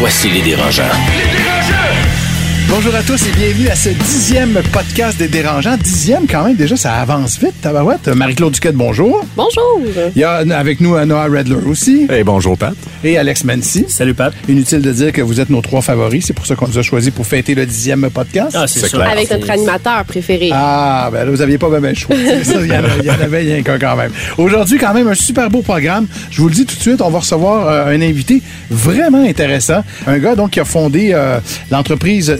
Voici les dérangeants. Bonjour à tous et bienvenue à ce dixième podcast des dérangeants. Dixième quand même, déjà ça avance vite, tabarouette. Marie-Claude Duquette, bonjour. Bonjour. Il y a avec nous euh, Noah Redler aussi. Hey, bonjour Pat. Et Alex Mancy. Salut Pat. Inutile de dire que vous êtes nos trois favoris, c'est pour ça qu'on nous a choisi pour fêter le dixième podcast. Ah, c'est clair. Avec notre animateur préféré. Ah, ben là, vous aviez pas bien le choix. Il y, en a- il y en avait rien qu'un quand même. Aujourd'hui, quand même, un super beau programme. Je vous le dis tout de suite, on va recevoir euh, un invité vraiment intéressant. Un gars, donc, qui a fondé euh, l'entreprise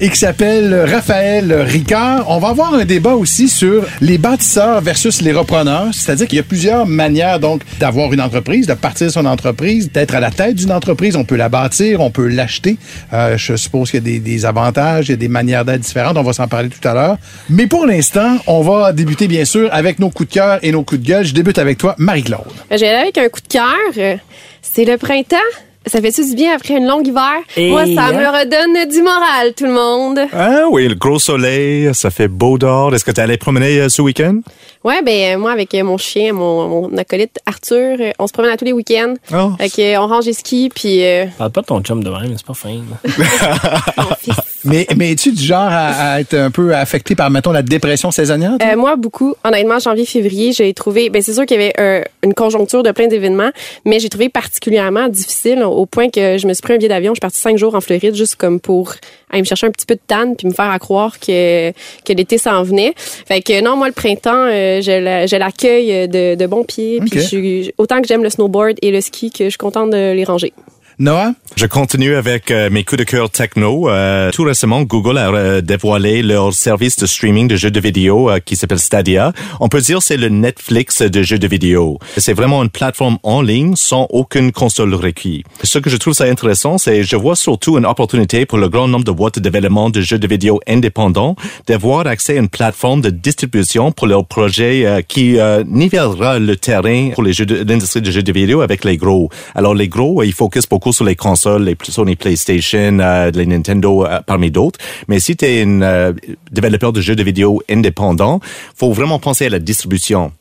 Et qui s'appelle Raphaël Ricard. On va avoir un débat aussi sur les bâtisseurs versus les repreneurs. C'est-à-dire qu'il y a plusieurs manières, donc, d'avoir une entreprise, de partir son entreprise, d'être à la tête d'une entreprise. On peut la bâtir, on peut l'acheter. Euh, je suppose qu'il y a des, avantages, il y a des manières d'être différentes. On va s'en parler tout à l'heure. Mais pour l'instant, on va débuter, bien sûr, avec nos coups de cœur et nos coups de gueule. Je débute avec toi, Marie-Claude. Vais aller avec un coup de cœur. C'est le printemps. Ça fait-tu du bien après une longue hiver? Et Moi, ça hein? me redonne du moral, tout le monde. Ah oui, le gros soleil, ça fait beau dehors. Est-ce que tu allé promener euh, ce week-end? Ouais, ben euh, moi, avec euh, mon chien, mon, mon acolyte Arthur, euh, on se promène à tous les week-ends. Oh. Fait que, euh, on range les skis, puis euh, Parle pas de ton chum de même, c'est pas fin. Mais, mais es-tu du genre à, à être un peu affecté par, mettons, la dépression saisonnière? Euh, moi, beaucoup. Honnêtement, janvier-février, j'ai trouvé. Ben, c'est sûr qu'il y avait un- une conjoncture de plein d'événements, mais j'ai trouvé particulièrement difficile au point que je me suis pris un billet d'avion. Je suis partie cinq jours en Floride juste comme pour aller me chercher un petit peu de tanne puis me faire à croire que que l'été s'en venait. Fait que non, moi le printemps, euh, je la- je l'accueille de, de bons pieds. Puis Ok. je autant que j'aime le snowboard et le ski que je suis contente de les ranger. Noah? Je continue avec euh, mes coups de cœur techno. Euh, tout récemment, Google a euh, dévoilé leur service de streaming de jeux de vidéo euh, qui s'appelle Stadia. On peut dire c'est le Netflix de jeux de vidéo. C'est vraiment une plateforme en ligne sans aucune console requis. Ce que je trouve ça intéressant, c'est je vois surtout une opportunité pour le grand nombre de boîtes de développement de jeux de vidéo indépendants d'avoir accès à une plateforme de distribution pour leurs projets euh, qui nivellera le terrain pour les jeux l'industrie de jeux de vidéo avec les gros. Alors les gros, ils focusent beaucoup sur les consoles, les Sony PlayStation, euh, les Nintendo euh, parmi d'autres. Mais si tu es un euh, développeur de jeux de vidéo indépendant, faut vraiment penser à la distribution.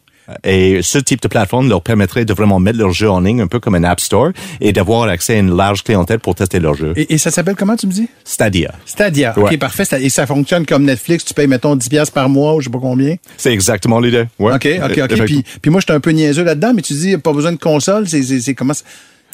Et ce type de plateforme leur permettrait de vraiment mettre leurs jeux en ligne, un peu comme un App Store, et d'avoir accès à une large clientèle pour tester leurs jeux. Et, et ça s'appelle comment, tu me dis? Stadia. Stadia. OK, parfait. Et ça fonctionne comme Netflix. Tu payes, mettons, 10 piastres par mois ou je sais pas combien. C'est exactement l'idée. Ouais. OK, OK, OK. Puis, puis moi, je suis un peu niaiseux là-dedans, mais tu dis, pas besoin de console. C'est comment ça-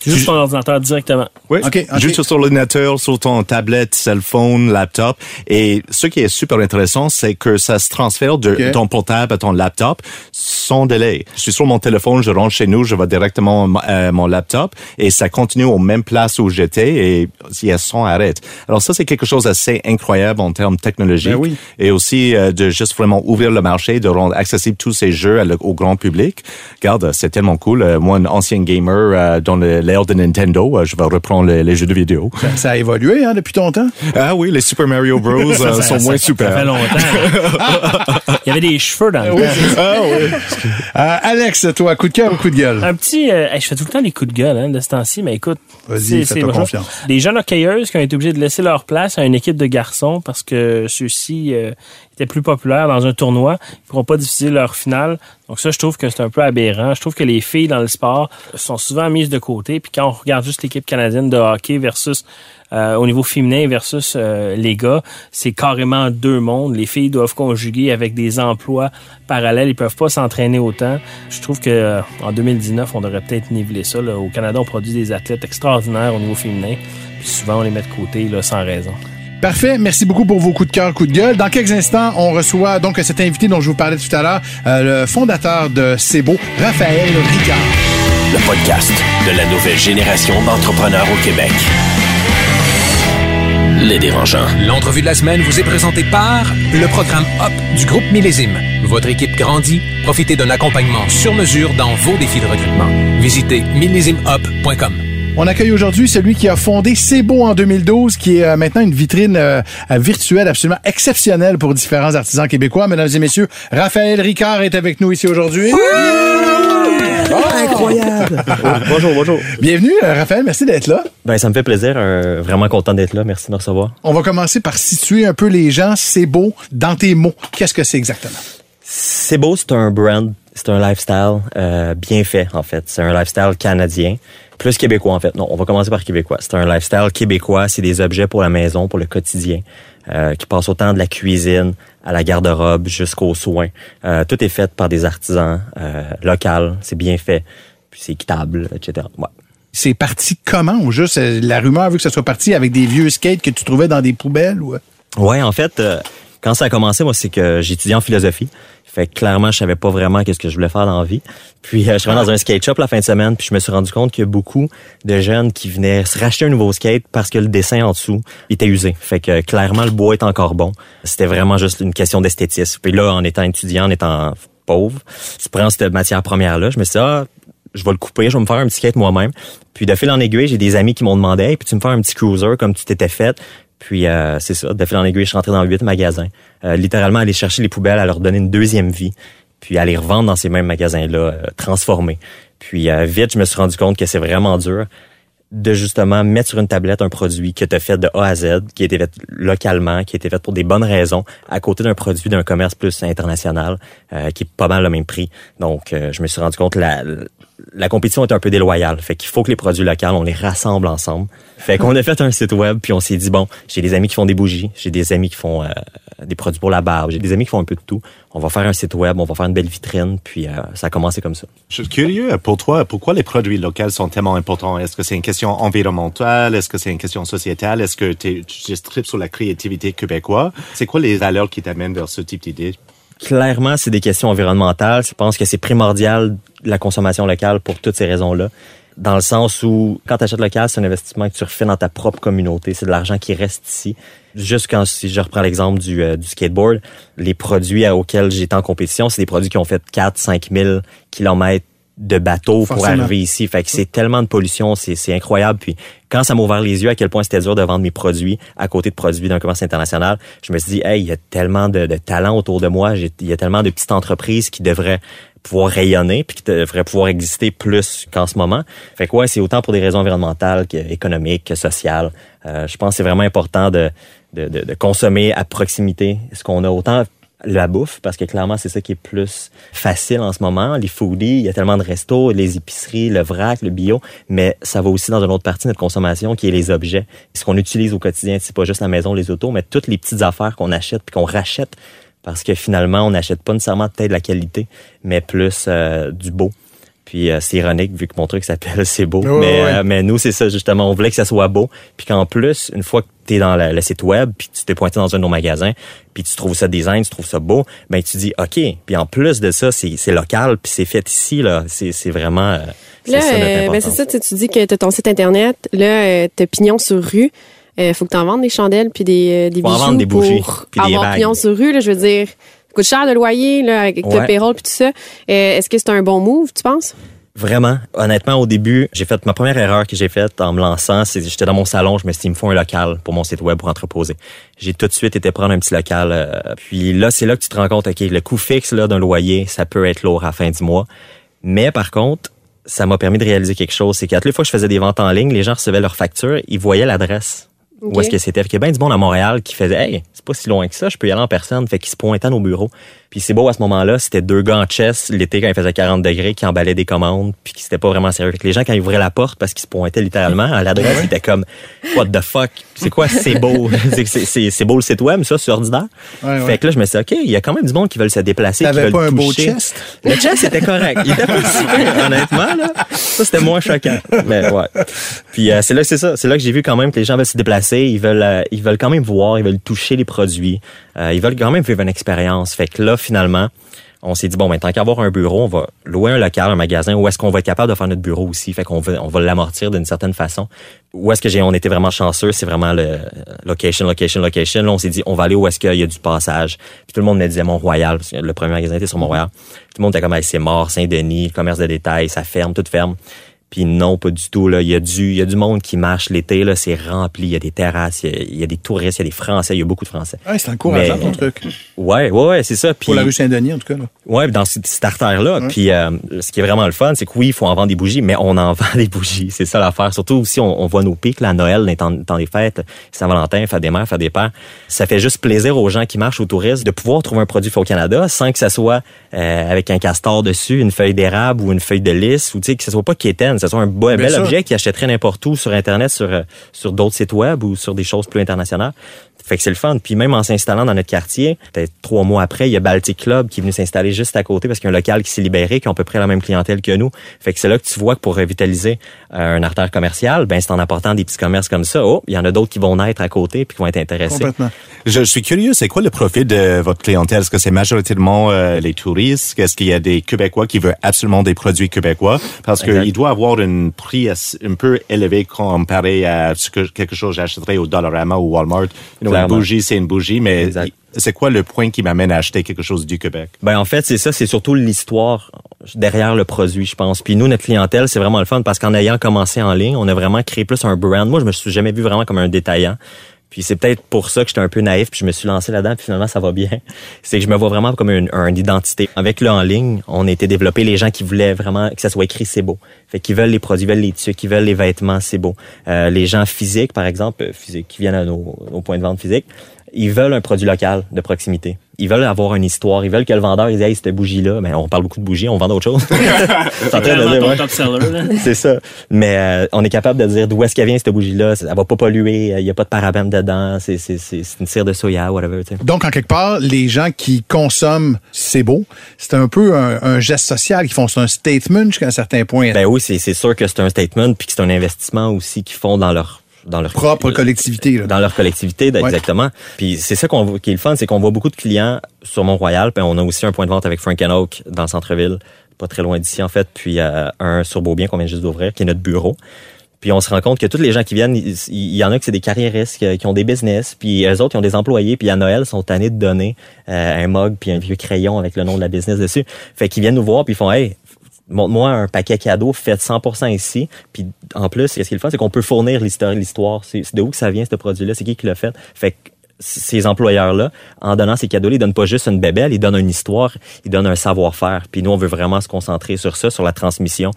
Juste ton ordinateur directement. Oui, Ok, ok. juste sur l'ordinateur, sur ton tablette, cell phone, laptop. Et ce qui est super intéressant, c'est que ça se transfère de ton portable à ton laptop sans délai. Je suis sur mon téléphone, je rentre chez nous, je vais directement à mon laptop et ça continue aux mêmes places où j'étais et il y a sans arrêt. Alors ça, c'est quelque chose d'assez incroyable en termes technologiques. Ben oui. Et aussi euh, de juste vraiment ouvrir le marché, de rendre accessible tous ces jeux au grand public. Regarde, c'est tellement cool. Euh, moi, un ancien gamer euh, dans le- l'ère de Nintendo, euh, je vais reprendre les, les jeux de vidéo. ça, ça a évolué hein, depuis ton temps? Ah oui, les Super Mario Bros euh, Ça, sont ça- moins ça- super. Ça fait longtemps. Il y avait des cheveux dans le temps. Ah oui. Euh, Alex, toi, coup de cœur ou coup de gueule? Un petit... euh, hey, je fais tout le temps des coups de gueule hein, de ce temps-ci, mais écoute... Vas-y, fais-toi confiance. Des jeunes hockeyeuses qui ont été obligés de laisser leur place à une équipe de garçons parce que ceux-ci euh, étaient plus populaires dans un tournoi. Ils ne pourront pas diffuser leur finale. Donc ça, je trouve que c'est un peu aberrant. Je trouve que les filles dans le sport sont souvent mises de côté. Puis quand on regarde juste l'équipe canadienne de hockey versus euh, au niveau féminin versus euh, les gars, c'est carrément deux mondes. Les filles doivent conjuguer avec des emplois parallèles. Ils peuvent pas s'entraîner autant. Je trouve que euh, en 2019, on devrait peut-être niveler ça. Au Canada, on produit des athlètes extraordinaires au niveau féminin. Puis souvent, on les met de côté là, sans raison. Parfait. Merci beaucoup pour vos coups de cœur, coups de gueule. Dans quelques instants, on reçoit donc cet invité dont je vous parlais tout à l'heure, euh, le fondateur de Beau, Raphaël Ricard. Le podcast de la nouvelle génération d'entrepreneurs au Québec. Les dérangeants. L'entrevue de la semaine vous est présentée par le programme HOP du groupe Millésime. Votre équipe grandit. Profitez d'un accompagnement sur mesure dans vos défis de recrutement. Visitez millésimehop.com. On accueille aujourd'hui celui qui a fondé C'est beau en 2012, qui est euh, maintenant une vitrine euh, virtuelle absolument exceptionnelle pour différents artisans québécois. Mesdames et messieurs, Raphaël Ricard est avec nous ici aujourd'hui. Incroyable! bonjour, bonjour. Bienvenue, euh, Raphaël. Merci d'être là. Ben, ça me fait plaisir. euh, vraiment content d'être là. Merci de me recevoir. On va commencer par situer un peu les gens. C'est beau dans tes mots. Qu'est-ce que c'est exactement? C'est beau, c'est un brand, c'est un lifestyle euh, bien fait, en fait. C'est un lifestyle canadien, plus québécois, en fait. Non, on va commencer par québécois. C'est un lifestyle québécois. C'est des objets pour la maison, pour le quotidien, euh, qui passent autant de la cuisine à la garde-robe jusqu'aux soins. Euh, tout est fait par des artisans locaux. C'est bien fait. Puis c'est équitable, etc. Ouais. C'est parti comment? Ou juste? La rumeur veut que ça soit parti avec des vieux skates que tu trouvais dans des poubelles? Ou... Ouais, en fait, quand ça a commencé, moi, c'est que j'étudiais en philosophie. Fait que clairement, je savais pas vraiment qu'est-ce que je voulais faire dans la vie. Puis euh, je suis allé dans un skate shop la fin de semaine, puis je me suis rendu compte qu'il y a beaucoup de jeunes qui venaient se racheter un nouveau skate parce que le dessin en dessous était usé. Fait que clairement, le bois est encore bon. C'était vraiment juste une question d'esthétisme. Puis là, en étant étudiant, en étant pauvre, tu prends cette matière première-là, je me suis dit, ah, je vais le couper, je vais me faire un petit skate moi-même. Puis de fil en aiguille, j'ai des amis qui m'ont demandé, hey, puis tu me faire un petit cruiser comme tu t'étais fait? Puis euh, c'est ça, de fil en aiguille, je suis rentré dans huit magasins. Euh, littéralement, aller chercher les poubelles, à leur donner une deuxième vie, puis aller revendre dans ces mêmes magasins-là, euh, transformés. Puis euh, vite, je me suis rendu compte que c'est vraiment dur de justement mettre sur une tablette un produit que tu fait de A à Z, qui a été fait localement, qui a été fait pour des bonnes raisons, à côté d'un produit d'un commerce plus international, euh, qui est pas mal le même prix. Donc, euh, je me suis rendu compte la, la compétition est un peu déloyale. Fait qu'il faut que les produits locaux, on les rassemble ensemble. Fait qu'on a fait un site web, puis on s'est dit, bon, j'ai des amis qui font des bougies, j'ai des amis qui font euh, des produits pour la barbe, j'ai des amis qui font un peu de tout. On va faire un site web, on va faire une belle vitrine, puis euh, ça a commencé comme ça. Je suis curieux pour toi, pourquoi les produits locaux sont tellement importants? Est-ce que c'est une question environnementale? Est-ce que c'est une question sociétale? Est-ce que tu tripes sur la créativité québécoise? C'est quoi les valeurs qui t'amènent vers ce type d'idée? Clairement, c'est des questions environnementales. Je pense que c'est primordial la consommation locale pour toutes ces raisons-là. Dans le sens où, quand tu achètes local, c'est un investissement que tu refais dans ta propre communauté. C'est de l'argent qui reste ici. Juste quand, si je reprends l'exemple du, euh, du skateboard, les produits auxquels j'étais en compétition, c'est des produits qui ont fait 4 5 000 kilomètres de bateau pour arriver ici. Fait que c'est tellement de pollution, c'est c'est incroyable. Puis quand ça m'a ouvert les yeux à quel point c'était dur de vendre mes produits à côté de produits d'un commerce international, je me suis dit, hey, il y a tellement de, de talent autour de moi, il y a tellement de petites entreprises qui devraient pouvoir rayonner puis qui devraient pouvoir exister plus qu'en ce moment. Fait que ouais, c'est autant pour des raisons environnementales qu'économiques, que sociales. Euh, je pense que c'est vraiment important de, de, de, de consommer à proximité ce qu'on a autant la bouffe, parce que clairement, c'est ça qui est plus facile en ce moment. Les foodies, il y a tellement de restos, les épiceries, le vrac, le bio, mais ça va aussi dans une autre partie de notre consommation qui est les objets. Ce qu'on utilise au quotidien, c'est pas juste la maison, les autos, mais toutes les petites affaires qu'on achète puis qu'on rachète parce que finalement, on n'achète pas nécessairement peut-être de la qualité, mais plus euh, du beau. Puis euh, c'est ironique vu que mon truc s'appelle C'est beau. Mais, ouais. euh, mais nous, c'est ça justement. On voulait que ça soit beau. Puis qu'en plus, une fois que tu es dans la- le site web, puis tu t'es pointé dans un de nos magasins, puis tu trouves ça design, tu trouves ça beau, ben tu dis OK. Puis en plus de ça, c'est local, puis c'est fait ici. là. C'est c'est vraiment... euh, c'est Là, ça notre euh, ben importance. c'est ça, tu sais, tu dis que tu as ton site Internet. Là, euh, tu pignon sur rue. Euh, faut que tu en vendes des chandelles puis des, euh, des Faut en vendre des bougies, pour puis des avoir bagues. pignon sur rue. Là, je veux dire, ça coûte cher le loyer là, avec le payroll puis tout ça. Euh, Est-ce que c'est un bon move, tu penses? Vraiment, honnêtement, au début, j'ai fait ma première erreur que j'ai faite en me lançant, c'est j'étais dans mon salon, je me suis dit, il me faut un local pour mon site web pour entreposer. J'ai tout de suite été prendre un petit local. euh, puis là, c'est là que tu te rends compte, ok, le coût fixe là d'un loyer, ça peut être lourd à la fin du mois. Mais par contre, ça m'a permis de réaliser quelque chose, c'est qu'à toutes les fois que je faisais des ventes en ligne, les gens recevaient leur facture, ils voyaient l'adresse. Où est-ce que c'était? Fait qu'il y a bien du monde à Montréal qui faisait Hey, c'est pas si loin que ça, je peux y aller en personne. Fait qu'ils se pointaient à nos bureaux. Puis c'est beau à ce moment-là, c'était deux gars en chess l'été quand il faisait 40 degrés qui emballaient des commandes puis qui c'était pas vraiment sérieux. Fait que les gens quand ils ouvraient la porte parce qu'ils se pointaient littéralement à l'adresse, ils étaient comme What the fuck? C'est quoi c'est beau? C'est- beau le site web, ça, c'est ordinaire? Ouais, ouais. Fait que là, je me suis dit, OK, il y a quand même du monde qui veulent se déplacer. qui T'avais veulent pas un beau chest? Le chest était correct. Il était pas honnêtement, là. Ça, c'était moins choquant. Mais ouais. Puis euh, c'est là que c'est ça. C'est là que j'ai vu quand même que les gens veulent se déplacer. Ils veulent, euh, ils veulent quand même voir, ils veulent toucher les produits. Euh, ils veulent quand même vivre une expérience. Fait que là, finalement, on s'est dit, bon, ben, tant qu'à avoir un bureau, on va louer un local, un magasin, où est-ce qu'on va être capable de faire notre bureau aussi. Fait qu'on va, on va l'amortir d'une certaine façon. Où est-ce que j'ai, on était vraiment chanceux, c'est vraiment le location, location, location. Là, on s'est dit, on va aller où est-ce qu'il y a du passage. Puis tout le monde me disait Mont-Royal, parce que le premier magasin était sur Mont-Royal. Tout le monde était comme, c'est mort, Saint-Denis, commerce de détail, ça ferme, tout ferme. Puis non, pas du tout. Là. Il, y a du, il y a du monde qui marche l'été, là, c'est rempli. Il y a des terrasses, il y a, il y a des touristes, il y a des Français, il y a beaucoup de Français. Ouais, c'est encourageant Mais- ton truc. Ouais, ouais, ouais, c'est ça. Puis, Pour la rue Saint-Denis, en tout cas. Là. Ouais, dans cette, artère-là. Ouais. Puis euh, ce qui est vraiment le fun, c'est que oui, il faut en vendre des bougies, mais on en vend des bougies. C'est ça l'affaire. Surtout si on, on voit nos pics, là, à Noël, les temps, temps des fêtes, Saint-Valentin, fête des mères, fête des pères. Ça fait juste plaisir aux gens qui marchent, aux touristes, de pouvoir trouver un produit fait au Canada sans que ça soit euh, avec un castor dessus, une feuille d'érable ou une feuille de lys, ou tu sais, que ce soit pas quétaine, soit un beau- Bien bel sûr. objet qui achèterait n'importe où sur Internet, sur, euh, sur d'autres sites web ou sur des choses plus internationales. Fait que c'est le fun. Puis même en s'installant dans notre quartier, peut-être trois mois après, il y a Baltic Club qui est venu s'installer juste à côté parce qu'il y a un local qui s'est libéré, qui ont à peu près la même clientèle que nous. Fait que c'est là que tu vois que pour revitaliser euh, un artère commercial, ben c'est en apportant des petits commerces comme ça. Oh, il y en a d'autres qui vont naître à côté puis qui vont être intéressés. Complètement. Je, je suis curieux, c'est quoi le profil de votre clientèle? Est-ce que c'est majoritairement euh, les touristes? Est-ce qu'il y a des Québécois qui veulent absolument des produits québécois? Parce qu'il doit avoir un prix un peu élevé comparé à ce que quelque chose que j'achèterais au Dollarama ou Walmart. You know, une bougie, c'est une bougie, mais Exact. c'est quoi le point qui m'amène à acheter quelque chose du Québec? Ben en fait, c'est ça, c'est surtout l'histoire derrière le produit, je pense. Puis nous, notre clientèle, c'est vraiment le fun parce qu'en ayant commencé en ligne, on a vraiment créé plus un brand. Moi, je me suis jamais vu vraiment comme un détaillant. Puis c'est peut-être pour ça que j'étais un peu naïf, puis je me suis lancé là-dedans, puis finalement ça va bien. C'est que je me vois vraiment comme une, identité. Avec le en ligne, on a été développé les gens qui voulaient vraiment que ça soit écrit c'est beau. Fait qu'ils veulent les produits, veulent les tuques, ils veulent les vêtements, c'est beau. Euh, les gens physiques, par exemple, euh, qui viennent à nos, nos points de vente physiques, ils veulent un produit local de proximité. Ils veulent avoir une histoire. Ils veulent que le vendeur dise hey cette bougie là. Mais on parle beaucoup de bougies, on vend d'autres choses. Ouais. top seller, là. C'est ça. Mais euh, on est capable de dire d'où est-ce qu'elle vient cette bougie-là. Elle va pas polluer. Il y a pas de parabènes dedans. C'est c'est c'est c'est une cire de soya, whatever. Tu sais. Donc, en quelque part, les gens qui consomment C'est beau, c'est un peu un, un geste social qu'ils font. C'est un statement jusqu'à un certain point. Ben oui, c'est c'est sûr que c'est un statement puis que c'est un investissement aussi qu'ils font dans leur dans leur propre collectivité. là. dans leur collectivité, Ouais. exactement. Puis c'est ça qu'on qui est le fun, c'est qu'on voit beaucoup de clients sur Mont-Royal, puis on a aussi un point de vente avec Frank Oak dans le centre-ville, pas très loin d'ici en fait, puis euh, un sur Beaubien qu'on vient juste d'ouvrir, qui est notre bureau. Puis on se rend compte que tous les gens qui viennent, il y en a que c'est des carriéristes qui, qui ont des business, puis eux autres, ils ont des employés, puis à Noël, ils sont tannés de donner euh, un mug puis un vieux crayon avec le nom de la business dessus. Fait qu'ils viennent nous voir, puis ils font « Hey, montre-moi un paquet cadeau fait 100% ici. Puis en plus, ce qui est le c'est qu'on peut fournir l'histoire. c'est de où que ça vient, ce produit-là? C'est qui qui l'a fait? Fait que ces employeurs-là, en donnant ces cadeaux-là, ils donnent pas juste une bébelle, ils donnent une histoire, ils donnent un savoir-faire. Puis nous, on veut vraiment se concentrer sur ça, sur la transmission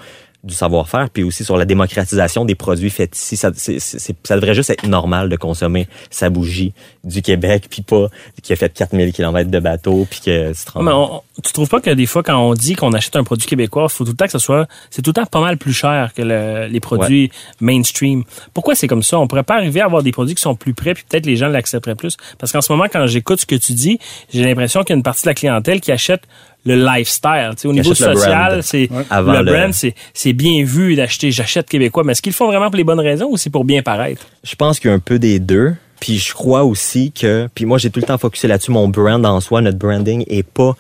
du savoir-faire, puis aussi sur la démocratisation des produits faits ici. Ça, devrait juste être normal de consommer sa bougie du Québec, puis pas qui a fait 4000 km de bateau, puis que tu Mais on- tu trouves pas que des fois, quand on dit qu'on achète un produit québécois, faut tout le temps que ce soit, c'est tout le temps pas mal plus cher que le- les produits mainstream. Pourquoi c'est comme ça? On pourrait pas arriver à avoir des produits qui sont plus près, puis peut-être les gens l'accepteraient plus? Parce qu'en ce moment, quand j'écoute ce que tu dis, j'ai l'impression qu'il y a une partie de la clientèle qui achète le lifestyle. Tu sais, au niveau achète le social, c'est le le- brand, c'est c'est bien vu d'acheter j'achète québécois. Mais est-ce qu'ils le font vraiment pour les bonnes raisons ou c'est pour bien paraître? Je pense qu'il y a un peu des deux. Puis je crois aussi que, puis moi j'ai tout le temps focusé là-dessus, mon brand en soi, notre branding est pas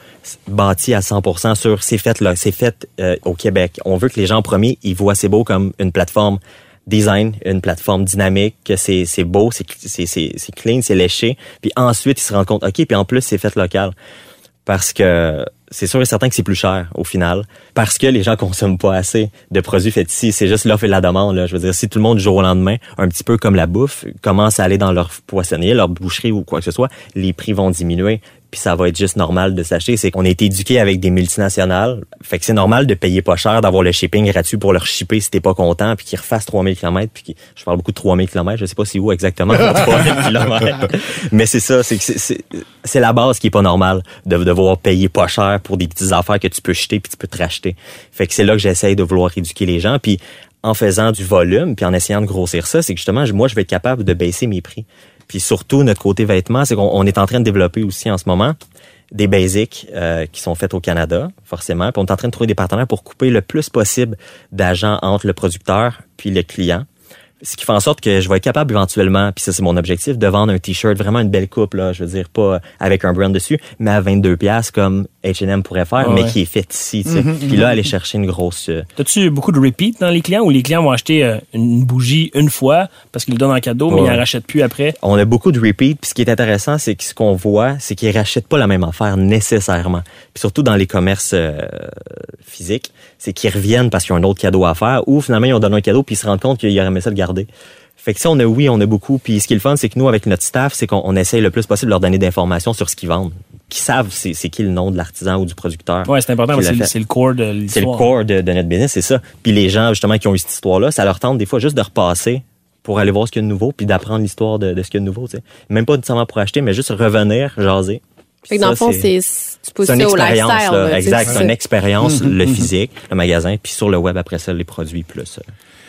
bâti à 100% sur c'est fait là, c'est fait euh, au Québec. On veut que les gens en premier, ils voient c'est beau comme une plateforme design, une plateforme dynamique, que c'est c'est beau, c'est c'est c'est c'est clean, c'est léché. Puis ensuite ils se rendent compte, ok, puis en plus c'est fait local parce que c'est sûr et certain que c'est plus cher au final parce que les gens consomment pas assez de produits faits c'est juste l'offre et la demande là. Je veux dire si tout le monde du jour au lendemain un petit peu comme la bouffe commence à aller dans leur poissonnier leur boucherie ou quoi que ce soit les prix vont diminuer puis ça va être juste normal de s'acheter. C'est qu'on a été éduqué avec des multinationales. Fait que c'est normal de payer pas cher d'avoir le shipping gratuit pour leur shipper si t'es pas content puis qu'ils refassent 3000 km puis qu'ils- je parle beaucoup de 3000 km je sais pas si où exactement 3000 km mais c'est ça c'est c'est- c'est c'est la base qui est pas normale de devoir payer pas cher pour des petites affaires que tu peux jeter puis tu peux te racheter. Fait que c'est là que j'essaye de vouloir éduquer les gens puis en faisant du volume puis en essayant de grossir ça c'est que justement moi je vais être capable de baisser mes prix puis surtout notre côté vêtements c'est qu'on on est en train de développer aussi en ce moment des basics euh, qui sont faits au Canada, forcément. Puis on est en train de trouver des partenaires pour couper le plus possible d'agents entre le producteur puis le client. Ce qui fait en sorte que je vais être capable éventuellement, puis ça c'est mon objectif, de vendre un t-shirt vraiment une belle coupe là, je veux dire pas avec un brand dessus, mais à 22 pièces comme H&M pourrait faire, Ah mais qui est fait ici. tu sais. Puis là aller chercher une grosse. euh, T'as-tu beaucoup de repeat dans les clients ou les clients vont acheter euh, une bougie une fois parce qu'ils le donnent en cadeau, mais ils en rachètent plus après? On a beaucoup de repeat, puis ce qui est intéressant, c'est que ce qu'on voit, c'est qu'ils rachètent pas la même affaire nécessairement. Puis surtout dans les commerces euh, physiques, c'est qu'ils reviennent parce qu'ils ont un autre cadeau à faire, ou finalement ils ont donné un cadeau puis ils se rendent compte qu'ils auraient aimé ça le garder. Fait que ça, on a oui, on a beaucoup. Puis ce qui est le fun, c'est que nous, avec notre staff, c'est qu'on on essaye le plus possible de leur donner d'informations sur ce qu'ils vendent. Qu'ils savent c'est c'est qui le nom de l'artisan ou du producteur. Ouais, c'est important qui parce que c'est le- c'est le core de C'est le l'histoire. core de, de notre business, c'est ça. Puis les gens, justement, qui ont eu cette histoire-là, ça leur tente des fois juste de repasser pour aller voir ce qu'il y a de nouveau, puis d'apprendre l'histoire de, de ce qu'il y a de nouveau. tu sais. Même pas nécessairement pour acheter, mais juste revenir, jaser. Fait que dans le fond, c'est, tu pousses ça au lifestyle. là. exact. c'est une expérience, le physique, le magasin, puis sur le web, après ça, les produits plus.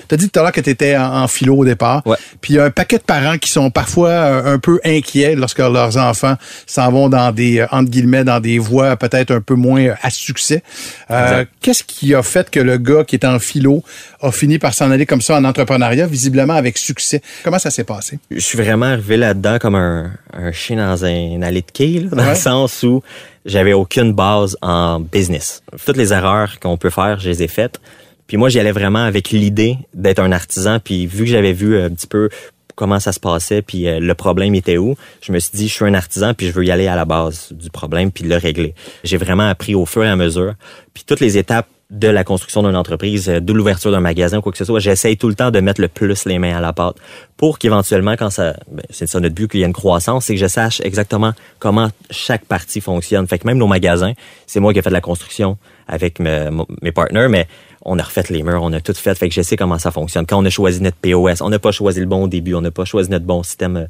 Tu as dit tout à l'heure que tu étais en, en philo au départ. Ouais. Puis il y a un paquet de parents qui sont parfois euh, un peu inquiets lorsque leurs enfants s'en vont dans des, euh, entre guillemets, dans des voies peut-être un peu moins euh, à succès. Euh. Qu'est-ce qui a fait que le gars qui est en philo a fini par s'en aller comme ça en entrepreneuriat, visiblement avec succès? Comment ça s'est passé? Je suis vraiment arrivé là-dedans comme un, un chien dans un allée de quai, là, dans Ouais. le sens où j'avais aucune base en business. Toutes les erreurs qu'on peut faire, je les ai faites. Puis moi, j'y allais vraiment avec l'idée d'être un artisan. Puis vu que j'avais vu un petit peu comment ça se passait, puis euh, le problème était où, je me suis dit, je suis un artisan, puis je veux y aller à la base du problème, puis le régler. J'ai vraiment appris au fur et à mesure. Puis toutes les étapes de la construction d'une entreprise, euh, de l'ouverture d'un magasin, quoi que ce soit, j'essaye tout le temps de mettre le plus les mains à la pâte pour qu'éventuellement, quand ça, ben, c'est ça notre but, qu'il y ait une croissance, c'est que je sache exactement comment chaque partie fonctionne. Fait que même nos magasins, c'est moi qui ai fait de la construction avec me- mo- mes partenaires, mais on a refait les murs, on a tout fait, fait que je sais comment ça fonctionne. Quand on a choisi notre POS, on n'a pas choisi le bon début, on n'a pas choisi notre bon système, euh,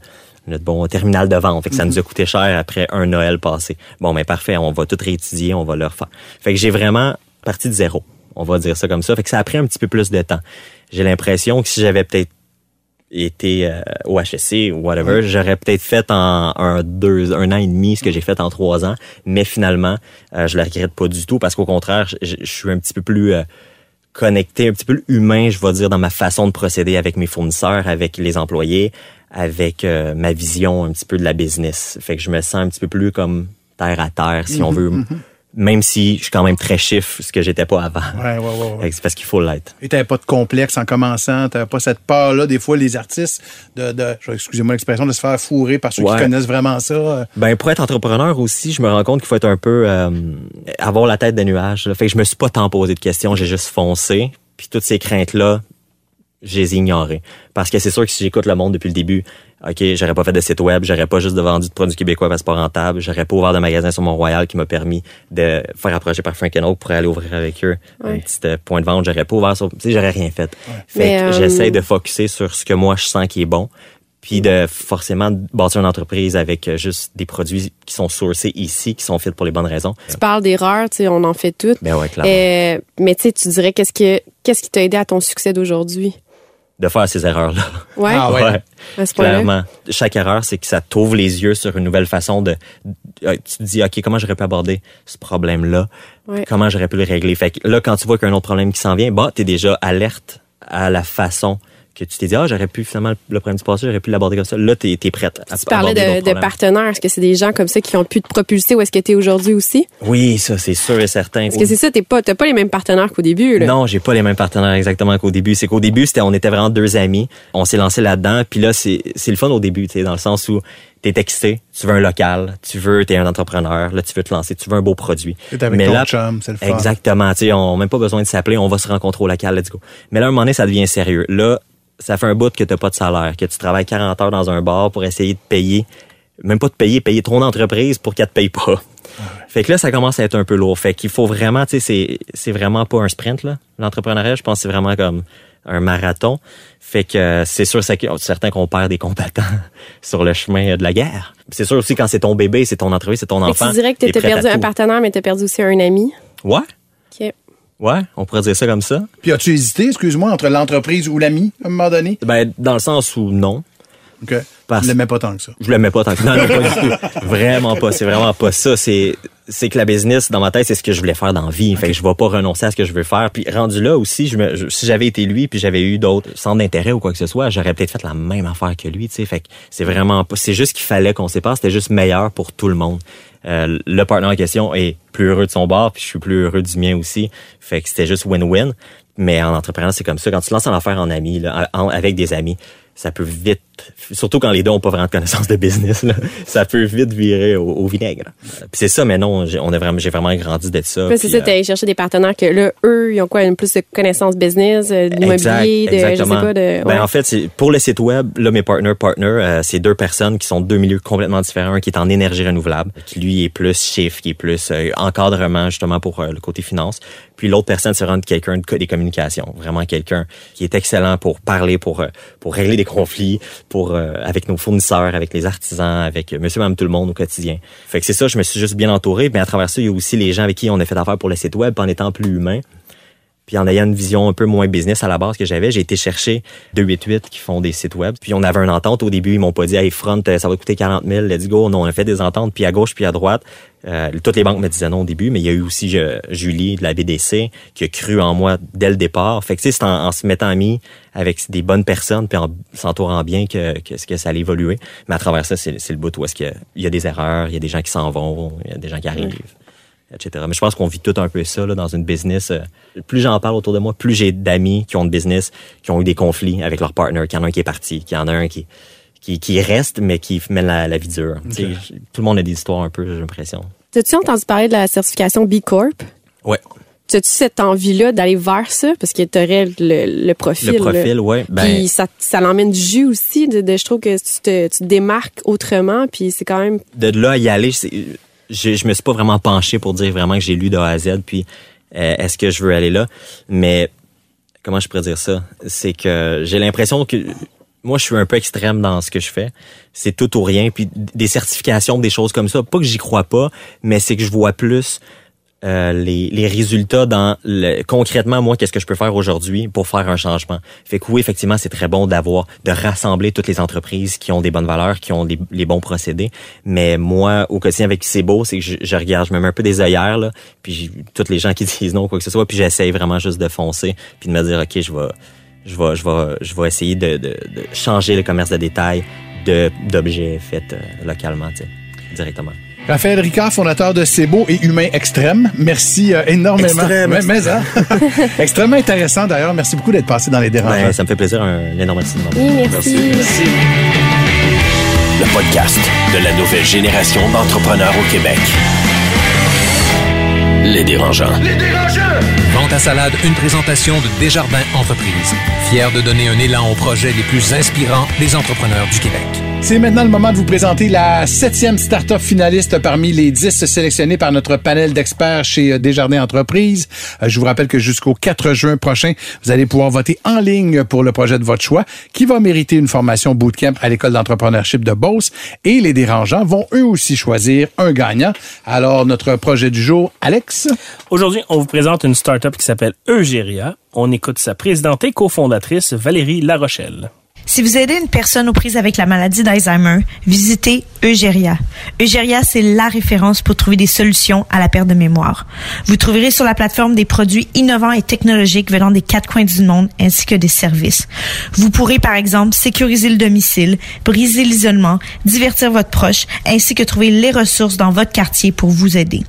notre bon terminal de vente. Fait que ça nous a coûté cher après un Noël passé. Bon, mais parfait, on va tout réétudier, on va le refaire. Fait que j'ai vraiment parti de zéro. On va dire ça comme ça. Fait que ça a pris un petit peu plus de temps. J'ai l'impression que si j'avais peut-être été euh, au HSC ou whatever, j'aurais peut-être fait en un deux un an et demi ce que j'ai fait en trois ans, mais finalement euh, je le regrette pas du tout parce qu'au contraire je, je- je suis un petit peu plus euh, connecté, un petit peu humain, je vais dire dans ma façon de procéder avec mes fournisseurs, avec les employés, avec euh, ma vision un petit peu de la business. Fait que je me sens un petit peu plus comme terre à terre si on veut, même si je suis quand même très chiffre, ce que j'étais pas avant. Ouais, ouais, ouais. C'est parce qu'il faut l'être. Et t'avais pas de complexe en commençant, t'avais pas cette peur-là, des fois, les artistes, de, de excusez-moi l'expression, de se faire fourrer par ceux qui Ouais. connaissent vraiment ça. euh. Ben pour être entrepreneur aussi, je me rends compte qu'il faut être un peu euh, avoir la tête des nuages. là. Fait que je me suis pas tant posé de questions, j'ai juste foncé. Puis toutes ces craintes là, je les ai ignorées. Parce que c'est sûr que si j'écoute le monde depuis le début, OK, j'aurais pas fait de site web, j'aurais pas juste de vendu de produits québécois parce que c'est pas rentable, j'aurais pas ouvert de magasin sur Mont-Royal qui m'a permis de faire approcher par Frank Oak pour aller ouvrir avec eux un petit euh, point de vente, j'aurais pas ouvert sur, tu sais, j'aurais rien fait. Fait Mais, que euh, j'essaie de focuser sur ce que moi je sens qui est bon. Puis de forcément bâtir une entreprise avec euh, juste des produits qui sont sourcés ici, qui sont faits pour les bonnes raisons. Tu parles d'erreurs, tu sais, on en fait toutes. Ben ouais, clairement. Euh, mais tu sais, tu dirais qu'est-ce que qu'est-ce qui t'a aidé à ton succès d'aujourd'hui? De faire ces erreurs-là. Ouais. Ah ouais. À ce point-là. Clairement. Chaque erreur, c'est que ça t'ouvre les yeux sur une nouvelle façon de. euh, Tu te dis, OK, comment j'aurais pu aborder ce problème-là? Ouais. Comment j'aurais pu le régler? Fait que là, quand tu vois qu'il y a un autre problème qui s'en vient, bah, t'es déjà alerte à la façon que tu t'es dit, ah, j'aurais pu finalement, le problème du passé, j'aurais pu l'aborder comme ça. Là, t'es es prête à Tu parlais de, de partenaires. Est-ce que c'est des gens comme ça qui ont pu te propulser où est-ce que tu es aujourd'hui aussi? Oui, ça, c'est sûr et certain. Parce que c'est ça, t'es pas, t'as pas les mêmes partenaires qu'au début, là. Non, j'ai pas les mêmes partenaires exactement qu'au début. C'est qu'au début, c'était, on était vraiment deux amis. On s'est lancé là-dedans. Puis là, c'est, c'est le fun au début, tu dans le sens où t'es excité, tu veux un local, tu veux, t'es un entrepreneur, là, tu veux te lancer, tu veux un beau produit. T'es avec Mais ton là, chum, c'est le fun. Exactement, tu sais, on n'a même pas besoin de s'appeler, on va se rencontrer au local, let's go. Mais là, à un moment donné, ça devient sérieux. Là, ça fait un bout que t'as pas de salaire, que tu travailles 40 heures dans un bar pour essayer de payer, même pas de payer, payer ton entreprise pour qu'elle te paye pas. Fait que là, ça commence à être un peu lourd. Fait qu'il faut vraiment, tu sais, c'est, c'est vraiment pas un sprint, là. L'entrepreneuriat, je pense c'est vraiment comme un marathon. Fait que euh, c'est sûr, c'est certain qu'on perd des combattants sur le chemin de la guerre. C'est sûr aussi quand c'est ton bébé, c'est ton entreprise, c'est ton enfant. tu dirais que t'as perdu un partenaire, mais t'as perdu aussi un ami. Ouais, OK. ouais, on pourrait dire ça comme ça. Puis as-tu hésité, excuse-moi, entre l'entreprise ou l'ami, à un moment donné? Ben, dans le sens où non. OK. Parce- Tu l'aimais pas tant que ça. Je l'aimais pas tant que Non, non, pas du tout. Vraiment pas. C'est vraiment pas ça. C'est c'est que la business dans ma tête c'est ce que je voulais faire dans la vie fait que je vais pas renoncer à ce que je veux faire puis rendu là aussi je me je- si j'avais été lui puis j'avais eu d'autres centres d'intérêt ou quoi que ce soit j'aurais peut-être fait la même affaire que lui tu sais fait que c'est vraiment pas c'est juste qu'il fallait qu'on sépare c'était juste meilleur pour tout le monde Euh, le partenaire en question est plus heureux de son bord puis je suis plus heureux du mien aussi fait que c'était juste win-win mais en entrepreneur c'est comme ça quand tu lances une affaire en ami là, en- avec des amis ça peut vite, surtout quand les deux ont pas vraiment de connaissance de business, là, ça peut vite virer au, au vinaigre. Puis c'est ça, mais non, j'ai- on a vraiment, j'ai vraiment grandi de ça. C'est ça, euh, allé chercher des partenaires que là, eux, ils ont quoi, une plus de connaissances business, euh, de l'immobilier, de, je sais pas, de... Ben, en fait, c'est pour le site web, là, mes partners, partners, euh, c'est deux personnes qui sont de deux milieux complètement différents. Un qui est en énergie renouvelable, qui lui est plus chiffre, qui est plus euh, encadrement justement pour euh, le côté finance. Puis l'autre personne, c'est vraiment quelqu'un de des communications, vraiment quelqu'un qui est excellent pour parler, pour pour régler des conflits, pour euh, avec nos fournisseurs, avec les artisans, avec euh, Monsieur, Madame, tout le monde au quotidien. Fait que c'est ça, je me suis juste bien entouré. Mais à travers ça, il y a aussi les gens avec qui on a fait affaire pour le site web, en étant plus humain. Puis en ayant une vision un peu moins business à la base que j'avais, j'ai été chercher 288 qui font des sites web. Puis on avait une entente au début, ils m'ont pas dit hey front euh, ça va coûter 40 000, let's go. Non, on a fait des ententes puis à gauche puis à droite. Euh, toutes les banques me disaient non au début, mais il y a eu aussi Julie de la BDC qui a cru en moi dès le départ. Fait que tu sais, c'est en, en se mettant amis avec des bonnes personnes puis en s'entourant bien que, que, que ça allait évoluer. Mais à travers ça, c'est le bout où est-ce qu'il y a- il y a des erreurs, il y a des gens qui s'en vont, il y a des gens qui arrivent etc. Mais je pense qu'on vit tout un peu ça là, dans une business. euh, plus j'en parle autour de moi, plus j'ai d'amis qui ont de business, qui ont eu des conflits avec leur partner, qu'il y en a un qui est parti, qu'il y en a un qui qui, qui reste, mais qui mène la, la vie dure. Tu Tout le monde a des histoires un peu, j'ai l'impression. T'as-tu entendu parler de la certification B Corp? Ouais. As-tu cette envie-là d'aller vers ça? Parce que t'aurais le, le profil. Le profil, ouais. Ben, Puis ça, ça l'emmène du jus aussi. De, de- je trouve que tu te, tu te démarques autrement. Puis c'est quand même... de là à y aller, je, je me suis pas vraiment penché pour dire vraiment que j'ai lu de A à Z, puis euh, est-ce que je veux aller là? Mais comment je pourrais dire ça? C'est que j'ai l'impression que moi, je suis un peu extrême dans ce que je fais. C'est tout ou rien. Puis des certifications, des choses comme ça. Pas que j'y crois pas, mais c'est que je vois plus euh, les, les résultats dans le, concrètement moi qu'est-ce que je peux faire aujourd'hui pour faire un changement. Fait que oui effectivement c'est très bon d'avoir de rassembler toutes les entreprises qui ont des bonnes valeurs, qui ont des, les bons procédés. Mais moi au quotidien avec c'est beau c'est que je, je regarde, je me mets un peu des œillères là, puis toutes les gens qui disent non quoi que ce soit, puis j'essaye vraiment juste de foncer puis de me dire ok je vais je vais je vais je vais essayer de, de, de changer le commerce de détail de d'objets faits euh, localement tu sais, directement. Raphaël Ricard, fondateur de C'est beau et Humain Extrême. Merci euh, énormément. Extrême, Mais, mais, hein? Extrêmement intéressant d'ailleurs. Merci beaucoup d'être passé dans les dérangeants. Ben, ça me fait plaisir un énorme merci de Oui, merci. Le podcast de la nouvelle génération d'entrepreneurs au Québec. Les dérangeants. Vente à salade, une présentation de Desjardins Fier de donner un élan aux projets les plus inspirants des entrepreneurs du Québec. C'est maintenant le moment de vous présenter la septième start-up finaliste parmi les dix sélectionnés par notre panel d'experts chez euh, Desjardins Entreprises. Euh, Je vous rappelle que jusqu'au 4 juin prochain, vous allez pouvoir voter en ligne pour le projet de votre choix qui va mériter une formation bootcamp à l'école d'entrepreneurship de Beauce et les dérangeants vont eux aussi choisir un gagnant. Alors, notre projet du jour, Alex? Aujourd'hui, on vous présente une start-up qui s'appelle Eugéria. On écoute sa présidente et cofondatrice, Valérie Larochelle. Si vous aidez une personne aux prises avec la maladie d'Alzheimer, visitez Eugéria. Eugéria, c'est la référence pour trouver des solutions à la perte de mémoire. Vous trouverez sur la plateforme des produits innovants et technologiques venant des quatre coins du monde ainsi que des services. Vous pourrez, par exemple, sécuriser le domicile, briser l'isolement, divertir votre proche, ainsi que trouver les ressources dans votre quartier pour vous aider.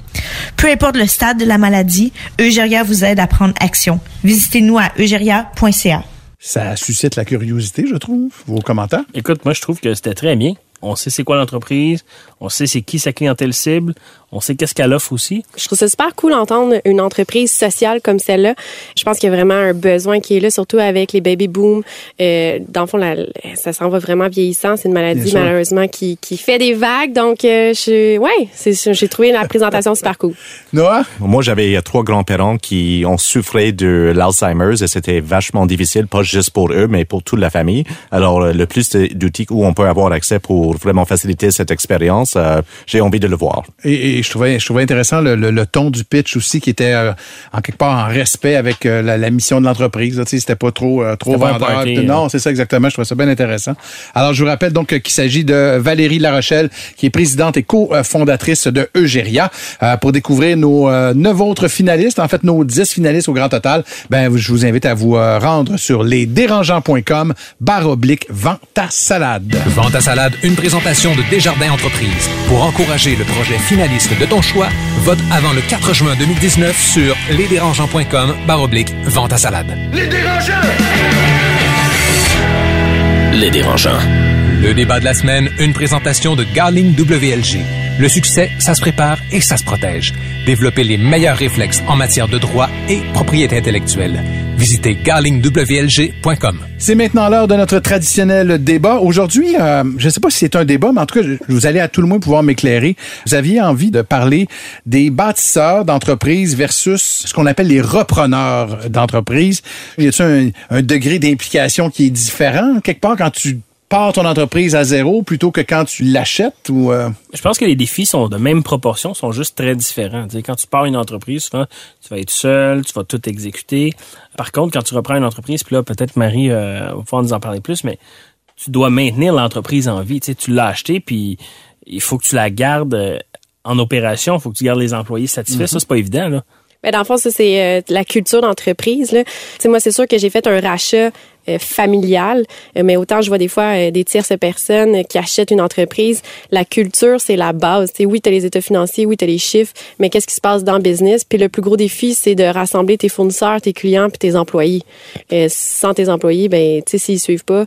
Peu importe le stade de la maladie, Eugéria vous aide à prendre action. Visitez-nous à eugéria.ca. Ça suscite la curiosité, je trouve. Vos commentaires? Écoute, moi, je trouve que c'était très bien. On sait c'est quoi l'entreprise, on sait c'est qui sa clientèle cible, on sait qu'est-ce qu'elle offre aussi. Je trouve ça super cool d'entendre une entreprise sociale comme celle-là. Je pense qu'il y a vraiment un besoin qui est là, surtout avec les baby boom. Euh, dans le fond, la- ça s'en va vraiment vieillissant. C'est une maladie malheureusement qui, qui fait des vagues. Donc, euh, je, ouais, c'est, j'ai trouvé la présentation super cool. Noah? Moi, j'avais euh, trois grands-parents qui ont souffert de l'Alzheimer's et c'était vachement difficile, pas juste pour eux, mais pour toute la famille. Alors, euh, le plus d'outils où on peut avoir accès pour vraiment faciliter cette expérience, euh, j'ai envie de le voir. Et, et je trouvais, je trouvais intéressant le, le, le ton du pitch aussi qui était euh, en quelque part en respect avec euh, la, la, mission de l'entreprise. Tu sais, c'était pas trop euh, trop vendeur. party, non, c'est ça exactement. Je trouvais ça bien intéressant. Alors, je vous rappelle donc qu'il s'agit de Valérie Larochelle, qui est présidente et co-fondatrice de Eugéria. Euh, pour découvrir nos euh, neuf autres finalistes, en fait nos dix finalistes au grand total, ben je vous invite à vous euh, rendre sur lesdérangeants.com barre oblique vente à salade. Vente à salade, une présentation de Desjardins Entreprises. Pour encourager le projet finaliste de ton choix, vote avant le 4 juin 2019 sur lesdérangeants.com barre oblique vente à salade. Les dérangeants. Le débat de la semaine, une présentation de Garling WLG. Le succès, ça se prépare et ça se protège. Développez les meilleurs réflexes en matière de droit et propriété intellectuelle. Visitez garlingwlg.com. C'est maintenant l'heure de notre traditionnel débat. Aujourd'hui, euh, je ne sais pas si c'est un débat, mais en tout cas, vous allez à tout le moins pouvoir m'éclairer. Vous aviez envie de parler des bâtisseurs d'entreprises versus ce qu'on appelle les repreneurs d'entreprises. Y un, un degré d'implication qui est différent? Quelque part quand tu pars ton entreprise à zéro plutôt que quand tu l'achètes ou euh, Je pense que les défis sont de même proportion, sont juste très différents. Tu sais, quand tu pars une entreprise, souvent, tu vas être seul, tu vas tout exécuter. Par contre, quand tu reprends une entreprise, puis là, peut-être Marie euh, va pouvoir nous en parler plus, mais tu dois maintenir l'entreprise en vie. Tu sais, tu l'as acheté, puis il faut que tu la gardes euh, en opération, il faut que tu gardes les employés satisfaits. Ça, c'est pas évident, là. Ben, dans le fond, ça, c'est euh, la culture d'entreprise. moi, c'est sûr que j'ai fait un rachat euh, familial, euh, mais autant je vois des fois euh, des tierces personnes qui achètent une entreprise. La culture, c'est la base. Tu sais, oui, tu as les états financiers, oui, tu as les chiffres, mais qu'est-ce qui se passe dans le business? Puis le plus gros défi, c'est de rassembler tes fournisseurs, tes clients, puis tes employés. Sans tes employés, ben, tu sais, s'ils suivent pas,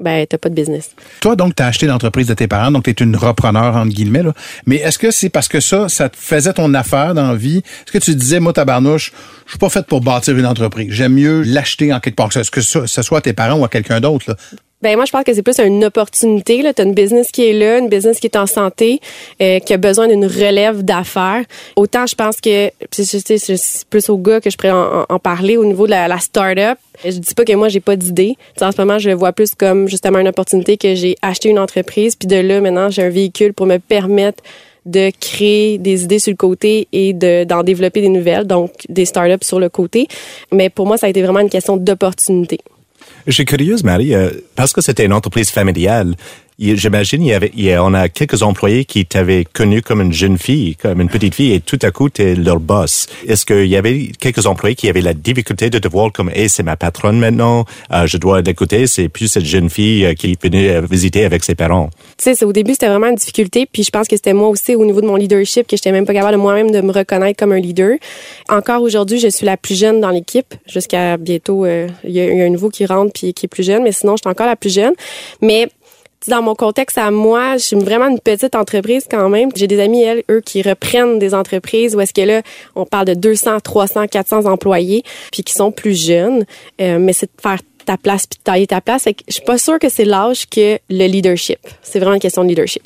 ben, t'as pas de business. Toi, donc, tu as acheté l'entreprise de tes parents, donc tu es une repreneur, entre guillemets. Là. Mais est-ce que c'est parce que ça, ça te faisait ton affaire dans la vie? Est-ce que tu disais, moi, tabarnouche, je suis pas faite pour bâtir une entreprise. J'aime mieux l'acheter en quelque part, que ce, que ce, ce soit à tes parents ou à quelqu'un d'autre. là. Ben moi, je pense que c'est plus une opportunité. Tu as une business qui est là, une business qui est en santé, euh, qui a besoin d'une relève d'affaires. Autant, je pense que c'est plus aux gars que je pourrais en, parler au niveau de la, la start-up. Je dis pas que moi, j'ai pas d'idée. En ce moment, je le vois plus comme justement une opportunité que j'ai acheté une entreprise, puis de là, maintenant, j'ai un véhicule pour me permettre de créer des idées sur le côté et de d'en développer des nouvelles, donc des startups sur le côté. Mais pour moi, ça a été vraiment une question d'opportunité. Je suis curieuse, Marie, euh, parce que c'était une entreprise familiale. J'imagine il y avait, il y a- on a quelques employés qui t'avaient connu comme une jeune fille, comme une petite fille, et tout à coup t'es leur boss. Est-ce qu'il y avait quelques employés qui avaient la difficulté de te voir comme, hey, c'est ma patronne maintenant, euh, je dois l'écouter, c'est plus cette jeune fille euh, qui venue euh, visiter avec ses parents? tu sais, au début, c'était vraiment une difficulté. Puis je pense que c'était moi aussi, au niveau de mon leadership, que j'étais même pas capable moi-même de me reconnaître comme un leader. Encore aujourd'hui, je suis la plus jeune dans l'équipe. Jusqu'à bientôt, euh, il y, a il y a un nouveau qui rentre puis qui est plus jeune. Mais sinon, je suis encore la plus jeune. Mais dans mon contexte à moi, je suis vraiment une petite entreprise quand même. J'ai des amis, elles, eux, qui reprennent des entreprises où est-ce que là, on parle de 200, 300, 400 employés, puis qui sont plus jeunes. Euh, mais c'est de faire ta place puis de tailler ta place. Fait que je suis pas sûre que c'est l'âge que le leadership. C'est vraiment une question de leadership.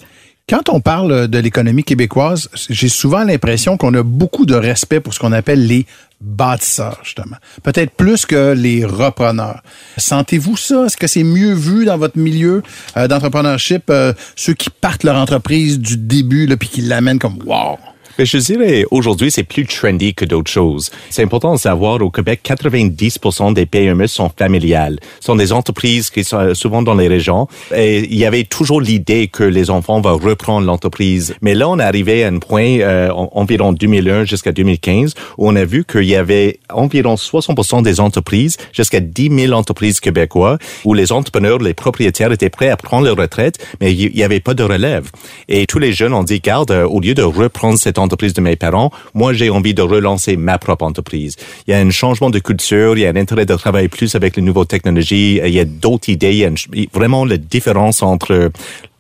Quand on parle de l'économie québécoise, j'ai souvent l'impression qu'on a beaucoup de respect pour ce qu'on appelle les bâtisseurs, justement. Peut-être plus que les repreneurs. Sentez-vous ça? Est-ce que c'est mieux vu dans votre milieu euh, d'entrepreneurship, euh, ceux qui partent leur entreprise du début, là, puis qui l'amènent comme wow? Mais je dirais, aujourd'hui, c'est plus trendy que d'autres choses. C'est important de savoir, au Québec, 90% des PME sont familiales. Ce sont des entreprises qui sont souvent dans les régions. Et il y avait toujours l'idée que les enfants vont reprendre l'entreprise. Mais là, on est arrivé à un point, euh, en- environ 2001 jusqu'à 2015, où on a vu qu'il y avait environ 60% des entreprises, jusqu'à 10 000 entreprises québécois, où les entrepreneurs, les propriétaires étaient prêts à prendre leur retraite, mais il n'y avait pas de relève. Et tous les jeunes ont dit, garde, euh, au lieu de reprendre cette entreprise de mes parents, moi, j'ai envie de relancer ma propre entreprise. Il y a un changement de culture, il y a un intérêt de travailler plus avec les nouvelles technologies, il y a d'autres idées, il y a vraiment la différence entre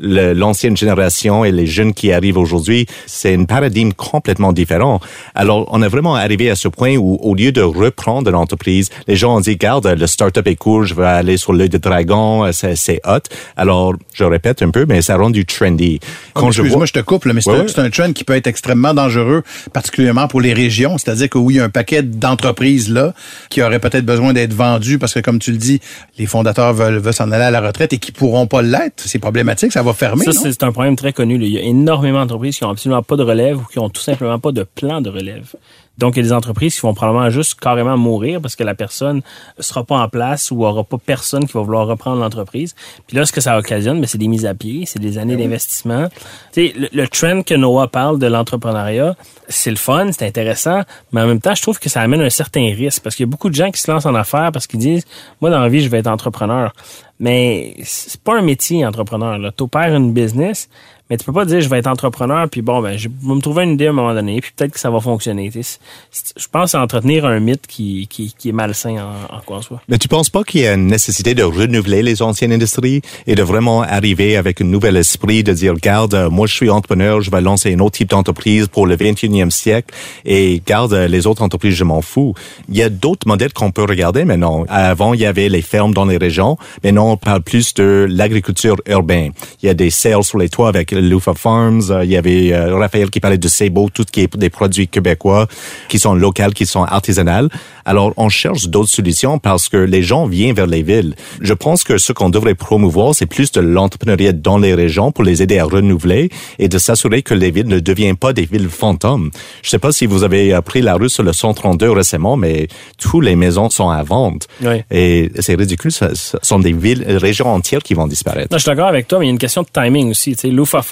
l'ancienne génération et les jeunes qui arrivent aujourd'hui, c'est un paradigme complètement différent. Alors, on est vraiment arrivé à ce point où, au lieu de reprendre l'entreprise, les gens ont dit, garde, le startup est cool, je vais aller sur l'œil de dragon, c'est hot. Alors, je répète un peu, mais ça rend du trendy. Quand Excuse-moi, je te coupe, mais c'est Ouais, un- un trend qui peut être extrêmement dangereux, particulièrement pour les régions. C'est-à-dire que oui, il y a un paquet d'entreprises là qui auraient peut-être besoin d'être vendues parce que, comme tu le dis, les fondateurs veulent, veulent s'en aller à la retraite et qui pourront pas l'être. C'est problématique. Ça va va fermer. Ça, c'est un problème très connu. là. Il y a énormément d'entreprises qui ont absolument pas de relève ou qui ont tout simplement pas de plan de relève. Donc, il y a des entreprises qui vont probablement juste carrément mourir parce que la personne sera pas en place ou aura pas personne qui va vouloir reprendre l'entreprise. Puis là, ce que ça occasionne, ben, c'est des mises à pied, c'est des années d'investissement. Tu sais, le, le trend que Noah parle de l'entrepreneuriat, c'est le fun, c'est intéressant, mais en même temps, je trouve que ça amène un certain risque parce qu'il y a beaucoup de gens qui se lancent en affaires parce qu'ils disent, moi, dans la vie, je vais être entrepreneur. Mais c'est pas un métier, entrepreneur. Là. T'opères une business, mais tu peux pas dire je vais être entrepreneur puis bon ben je vais me trouver une idée à un moment donné puis peut-être que ça va fonctionner. Je pense à entretenir un mythe qui, qui, qui est malsain en, en quoi en soi. Mais tu penses pas qu'il y a une nécessité de renouveler les anciennes industries et de vraiment arriver avec un nouvel esprit, de dire, garde, euh, moi je suis entrepreneur, je vais lancer un autre type d'entreprise pour le 21e siècle et garde euh, les autres entreprises, je m'en fous. Il y a d'autres modèles qu'on peut regarder maintenant. Avant, il y avait les fermes dans les régions. Maintenant, on parle plus de l'agriculture urbaine. Il y a des sales sur les toits avec Lufa Farms. Euh, Il y avait euh, Raphaël qui parlait de Sebo, tout ce qui est des produits québécois qui sont locaux, qui sont artisanales. Alors, on cherche d'autres solutions parce que les gens viennent vers les villes. Je pense que ce qu'on devrait promouvoir, c'est plus de l'entrepreneuriat dans les régions pour les aider à renouveler et de s'assurer que les villes ne deviennent pas des villes fantômes. Je sais pas si vous avez pris la rue sur le 132 récemment, mais toutes les maisons sont à vente. Oui. Et c'est ridicule, ce ce sont des villes, régions entières qui vont disparaître. Non, je suis d'accord avec toi, mais il y a une question de timing aussi. Tu sais, Lufa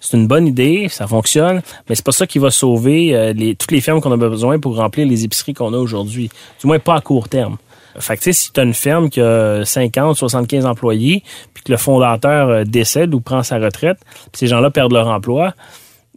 C'est une bonne idée, ça fonctionne, mais c'est pas ça qui va sauver euh, toutes les fermes qu'on a besoin pour remplir les épiceries qu'on a aujourd'hui. Du moins pas à court terme. Fait que si tu une ferme qui a 50, 75 employés, puis que le fondateur euh, décède ou prend sa retraite, puis ces gens-là perdent leur emploi,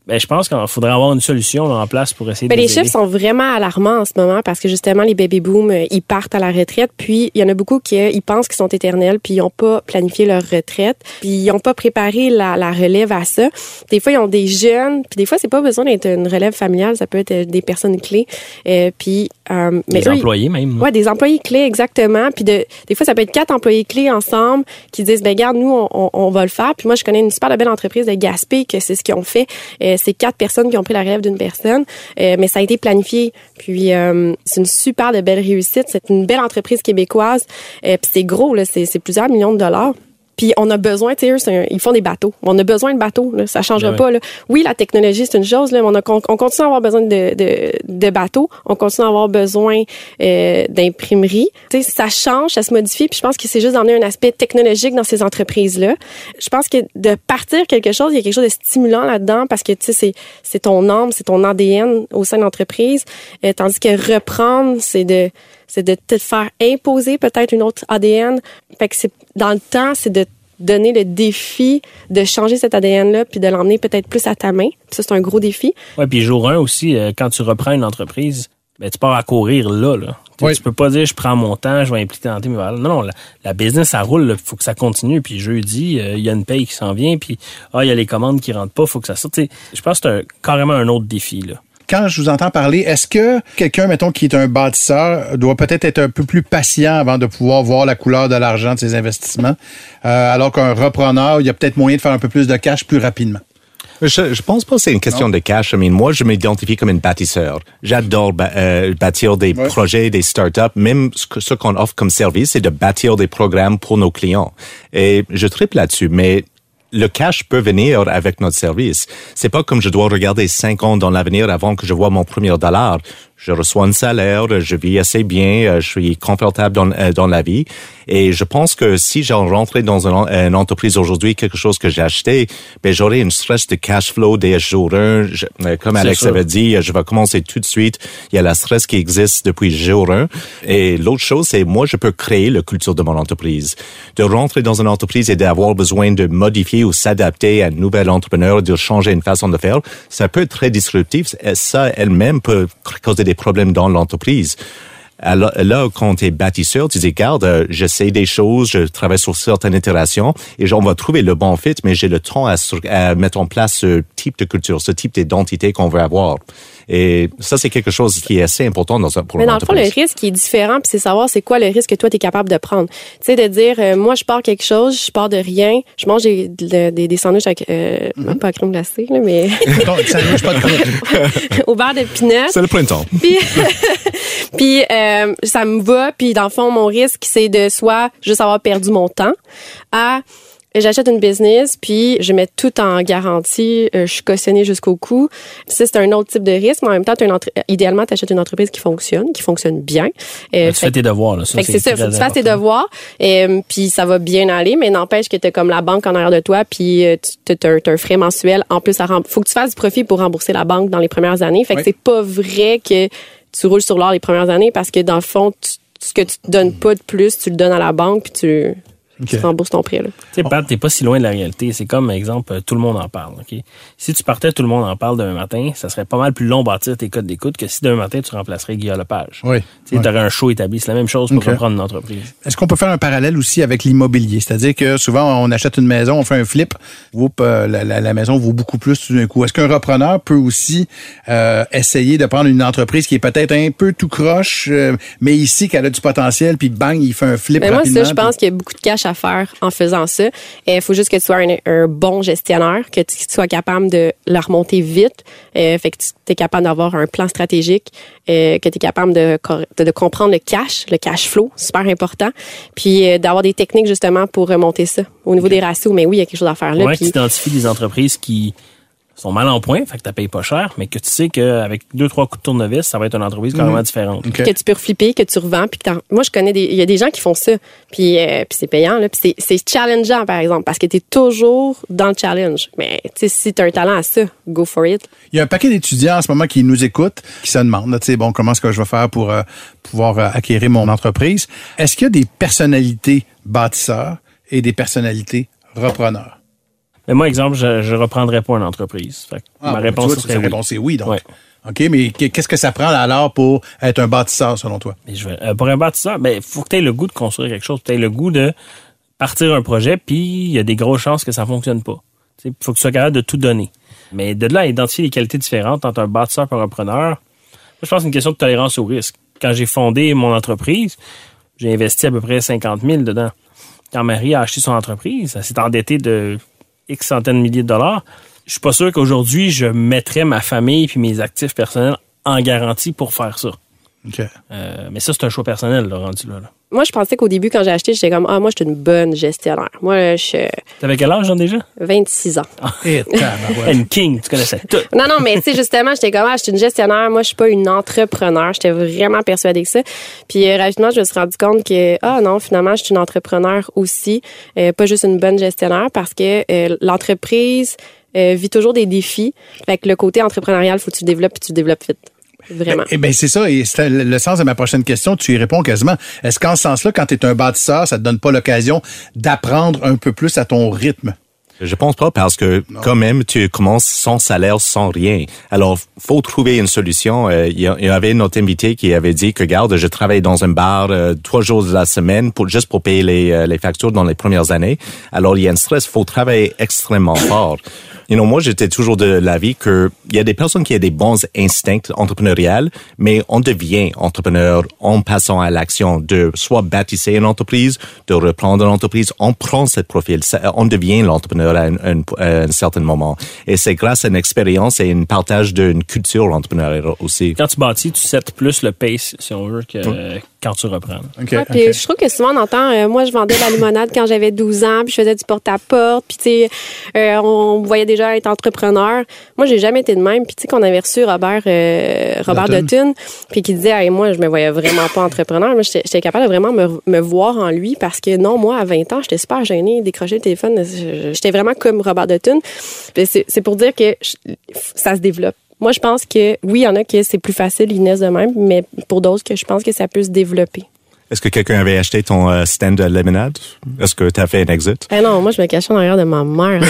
ben, je pense qu'il faudrait avoir une solution là, en place pour essayer Ben, de les les chiffres aider. sont vraiment alarmants en ce moment parce que justement les baby boom euh, ils partent à la retraite puis il y en a beaucoup qui euh, ils pensent qu'ils sont éternels puis ils n'ont pas planifié leur retraite puis ils n'ont pas préparé la, la relève à ça. Des fois ils ont des jeunes puis des fois c'est pas besoin d'être une relève familiale ça peut être euh, des personnes clés euh, puis euh, mais eux, ils- employés même. Ouais, des employés clés, exactement. Puis de, des fois, ça peut être quatre employés clés ensemble qui disent, ben garde, nous, on, on- on va le faire. Puis moi, je connais une super belle entreprise de Gaspé que c'est ce qu'ils ont fait. Euh, c'est quatre personnes qui ont pris la relève d'une personne, Euh, mais ça a été planifié. Puis euh, c'est une super de belle réussite. C'est une belle entreprise québécoise. Euh, puis c'est gros, là, c'est c'est plusieurs millions de dollars. Puis on a besoin, tu sais, ils font des bateaux. On a besoin de bateaux, là, ça changera pas. Là. Oui, la technologie, c'est une chose, là, mais on, a, on continue à avoir besoin de, de, de bateaux. On continue à avoir besoin euh, d'imprimerie. Tu sais, ça change, ça se modifie. Puis je pense que c'est juste d'emmener un aspect technologique dans ces entreprises-là. Je pense que de partir quelque chose, il y a quelque chose de stimulant là-dedans parce que tu sais, c'est c'est ton âme, c'est ton ADN au sein de l'entreprise. Euh, tandis que reprendre, c'est de c'est de te faire imposer peut-être une autre ADN. Fait que c'est dans le temps, c'est de donner le défi de changer cet ADN-là puis de l'emmener peut-être plus à ta main. Puis ça, c'est un gros défi. Ouais, puis jour 1 aussi, euh, quand tu reprends une entreprise, ben, tu pars à courir là. là. Tu Oui. Peux pas dire je prends mon temps, je vais impliquer dans tes Non, non, la, la business, ça roule, il faut que ça continue. Puis jeudi, euh, il y a une paye qui s'en vient, puis ah, il y a les commandes qui rentrent pas, faut que ça sorte. Tu sais, Je pense que c'est un- carrément un autre défi. Là. Quand je vous entends parler, est-ce que quelqu'un, mettons, qui est un bâtisseur, doit peut-être être un peu plus patient avant de pouvoir voir la couleur de l'argent de ses investissements, euh, alors qu'un repreneur, il y a peut-être moyen de faire un peu plus de cash plus rapidement? Je, je pense pas que c'est une question de cash. I mean, moi, je m'identifie comme une bâtisseur. J'adore ba- euh, bâtir des Ouais. projets, des startups. Même ce, qu'on offre comme service, c'est de bâtir des programmes pour nos clients. Et je triple là-dessus, mais le cash peut venir avec notre service. C'est pas comme je dois regarder cinq ans dans l'avenir avant que je vois mon premier dollar. Je reçois un salaire, je vis assez bien, euh, je suis confortable dans, euh, dans la vie. Et je pense que si j'en rentrais dans une, une entreprise aujourd'hui, quelque chose que j'ai acheté, ben, j'aurais une stress de cash flow dès jour 1. Je- euh, comme Alex sûr. avait dit, je vais commencer tout de suite. Il y a la stress qui existe depuis jour 1. Et l'autre chose, c'est moi, je peux créer la culture de mon entreprise. De rentrer dans une entreprise et d'avoir besoin de modifier ou s'adapter à un nouvel entrepreneur, de changer une façon de faire, ça peut être très disruptif. Et ça, elle-même peut causer des problèmes dans l'entreprise. Alors, là, quand tu es bâtisseur, tu dis, regarde, euh, j'essaie des choses, je travaille sur certaines itérations et on va trouver le bon fit, mais j'ai le temps à, mettre en place ce type de culture, ce type d'identité qu'on veut avoir. Et ça, c'est quelque chose qui est assez important dans un, pour Mais dans le fond, le risque est différent, puis c'est savoir c'est quoi le risque que toi, tu es capable de prendre. Tu sais, de dire, euh, moi, je pars quelque chose, je pars de rien, je mange des, des, des sandwichs avec, euh, Mm-hmm. pas à crème glacée, là, mais ça ne pas de problème. au beurre de pinot. C'est le printemps. Puis, puis euh, ça me va. Puis dans le fond, mon risque, c'est de soit juste avoir perdu mon temps, à J'achète une business, puis je mets tout en garantie. Euh, je suis cautionnée jusqu'au cou. Ça, c'est un autre type de risque, mais en même temps, une entre- idéalement, tu achètes une entreprise qui fonctionne, qui fonctionne bien. Euh, tu fais tes devoirs. Là. Ça, fait que c'est ça, faut que tu fasses tes devoirs, euh, puis ça va bien aller, mais n'empêche que tu as comme la banque en arrière de toi, puis euh, tu as, un frais mensuel en plus à rem- faut que tu fasses du profit pour rembourser la banque dans les premières années. Fait que Oui. c'est pas vrai que tu roules sur l'or les premières années parce que dans le fond, tu- ce que tu te donnes pas de plus, tu le donnes à la banque puis tu, tu rembourses ton prêt. Là. Tu sais, Pat, t'es pas si loin de la réalité. C'est comme, exemple, euh, tout le monde en parle. ok? Si tu partais, tout le monde en parle demain matin, ça serait pas mal plus long bâtir tes codes d'écoute que si demain matin, tu remplacerais Guillaume Lepage. Oui. Tu sais, t'aurais un show établi. C'est la même chose pour reprendre une entreprise. Est-ce qu'on peut faire un parallèle aussi avec l'immobilier? C'est-à-dire que souvent, on achète une maison, on fait un flip, whoop, euh, la, la- la maison vaut beaucoup plus tout d'un coup. Est-ce qu'un repreneur peut aussi euh, essayer de prendre une entreprise qui est peut-être un peu tout croche, euh, mais ici, qu'elle a du potentiel, puis bang, il fait un flip Mais moi, rapidement? ça, je pense qu'il y a beaucoup de cash à faire en faisant ça. Il faut juste que tu sois un, un bon gestionnaire, que tu sois capable de la remonter vite, euh, fait que tu es capable d'avoir un plan stratégique, euh, que tu es capable de, cor- de, de comprendre le cash, le cash flow, super important, puis euh, d'avoir des techniques justement pour remonter ça. Au niveau des ratios, mais oui, il y a quelque chose à faire là. Ouais, puis- tu identifies des entreprises qui sont mal en point, fait que tu payes pas cher, mais que tu sais qu'avec deux, trois coups de tournevis, ça va être une entreprise carrément différente. OK. que tu peux reflipper, que tu revends. Puis que t'en- moi, je connais des, il y a des gens qui font ça. Puis, euh, puis c'est payant, là. Puis c'est, c'est challengeant, par exemple, parce que tu es toujours dans le challenge. Mais, tu sais, si tu as un talent à ça, go for it. Il y a un paquet d'étudiants en ce moment qui nous écoutent, qui se demandent, là, tu sais, bon, comment est-ce que je vais faire pour euh, pouvoir euh, acquérir mon entreprise. Est-ce qu'il y a des personnalités bâtisseurs et des personnalités repreneurs? Mais moi, exemple, je, je reprendrais pas une entreprise. Fait que Ah, ma réponse vois, serait oui. réponse est oui, donc. Ouais. OK, mais qu- qu'est-ce que ça prend alors pour être un bâtisseur, selon toi? Mais je euh, pour un bâtisseur, ben, faut que tu aies le goût de construire quelque chose. Tu aies le goût de partir un projet, puis il y a des grosses chances que ça fonctionne pas. Il faut que tu sois capable de tout donner. Mais de là à identifier les qualités différentes entre un bâtisseur et un repreneur, moi, je pense que c'est une question de tolérance au risque. Quand j'ai fondé mon entreprise, j'ai investi à peu près 50 000 dedans. Quand Marie a acheté son entreprise, elle s'est endettée de X centaines de milliers de dollars. Je suis pas sûr qu'aujourd'hui, je mettrais ma famille puis mes actifs personnels en garantie pour faire ça. OK. Euh, mais ça, c'est un choix personnel, là, rendu là. là. Moi, je pensais qu'au début, quand j'ai acheté, j'étais comme, ah, moi, je suis une bonne gestionnaire. Moi, je suis T'avais quel âge, déjà? 26 ans. Et tabarouette. Une king, tu connaissais tout. Non, non, mais tu sais, justement, j'étais comme, ah, je suis une gestionnaire. Moi, je suis pas une entrepreneur. J'étais vraiment persuadée de ça. Puis, euh, rapidement, je me suis rendu compte que, ah, non, finalement, je suis une entrepreneur aussi. Euh, pas juste une bonne gestionnaire parce que euh, l'entreprise euh, vit toujours des défis. Fait que le côté entrepreneurial, faut que tu le développes puis tu le développes vite. Vraiment. Eh bien, c'est ça, et c'est le sens de ma prochaine question, tu y réponds quasiment. Est-ce qu'en ce sens-là, quand tu es un bâtisseur, ça te donne pas l'occasion d'apprendre un peu plus à ton rythme? Je pense pas parce que quand même tu commences sans salaire, sans rien. Alors faut trouver une solution. Euh, Il y, a- il y avait notre invité qui avait dit que garde, je travaille dans un bar euh, trois jours de la semaine pour juste pour payer les, euh, les factures dans les premières années. Alors il y a un stress. Faut travailler extrêmement fort. You know, moi, j'étais toujours de l'avis que il y a des personnes qui ont des bons instincts entrepreneuriales, mais on devient entrepreneur en passant à l'action de soit bâtisser une entreprise, de reprendre une entreprise, on prend ce profil, on devient l'entrepreneur à à un certain moment. Et c'est grâce à une expérience et un partage d'une culture entrepreneuriale aussi. Quand tu bâtis, tu sets plus le pace, si on veut, que quand tu reprends. OK. Ouais, puis je trouve que souvent on entend euh, moi je vendais de la limonade quand j'avais 12 ans puis je faisais du porte-à-porte puis tu sais euh, on me voyait déjà être entrepreneur moi j'ai jamais été de même puis tu sais qu'on avait reçu Robert euh, Robert Dutton. Dutton puis qui disait hey, moi je me voyais vraiment pas entrepreneur moi j'étais capable de vraiment me, me voir en lui parce que non moi à 20 ans j'étais super gênée décrocher le téléphone j'étais vraiment comme Robert Dutton Puis c'est c'est pour dire que je- ça se développe moi, je pense que oui, il y en a que c'est plus facile, ils naissent de même, mais pour d'autres, que je pense que ça peut se développer. Est-ce que quelqu'un avait acheté ton euh, stand de lemonade? Est-ce que tu as fait un exit? Eh non, moi, je me cachais en arrière de ma mère.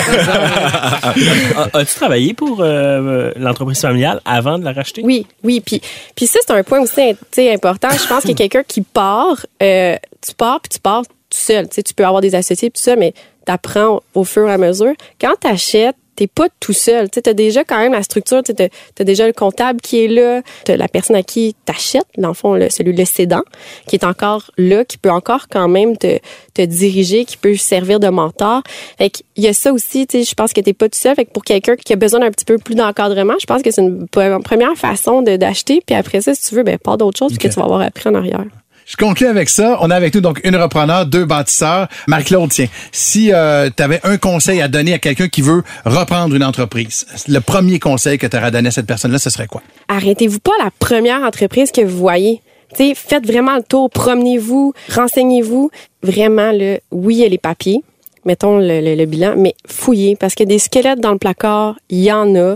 A- As-tu travaillé pour euh, l'entreprise familiale avant de la racheter? oui, oui. Puis, puis ça, c'est un point aussi tu sais, important. Je pense que quelqu'un qui part, euh, tu pars, puis tu pars tout seul. Tu sais, tu peux avoir des associés, tout ça, mais tu apprends au fur et à mesure. Quand tu achètes, t'es pas tout seul. Tu as déjà quand même la structure, tu as, déjà le comptable qui est là, la personne à qui t'achètes, dans le fond, le, celui le cédant, qui est encore là, qui peut encore quand même te, te diriger, qui peut servir de mentor. Fait qu'il y a ça aussi, tu sais, je pense que t'es pas tout seul. Fait que pour quelqu'un qui a besoin d'un petit peu plus d'encadrement, je pense que c'est une pre- première façon d'acheter. Puis après ça, si tu veux, ben, pas d'autre chose Ok. que tu vas avoir appris en arrière. Je conclue avec ça. On a avec nous donc une repreneur, deux bâtisseurs. Marie-Claude, tiens, si tu avais un conseil à donner à quelqu'un qui veut reprendre une entreprise, le premier conseil que tu aurais donné à cette personne-là, ce serait quoi? Arrêtez-vous pas la première entreprise que vous voyez. T'sais, faites vraiment le tour, promenez-vous, renseignez-vous. Vraiment, le, oui, il y a les papiers, mettons le, le, le, bilan, mais fouillez, parce que des squelettes dans le placard, il y en a.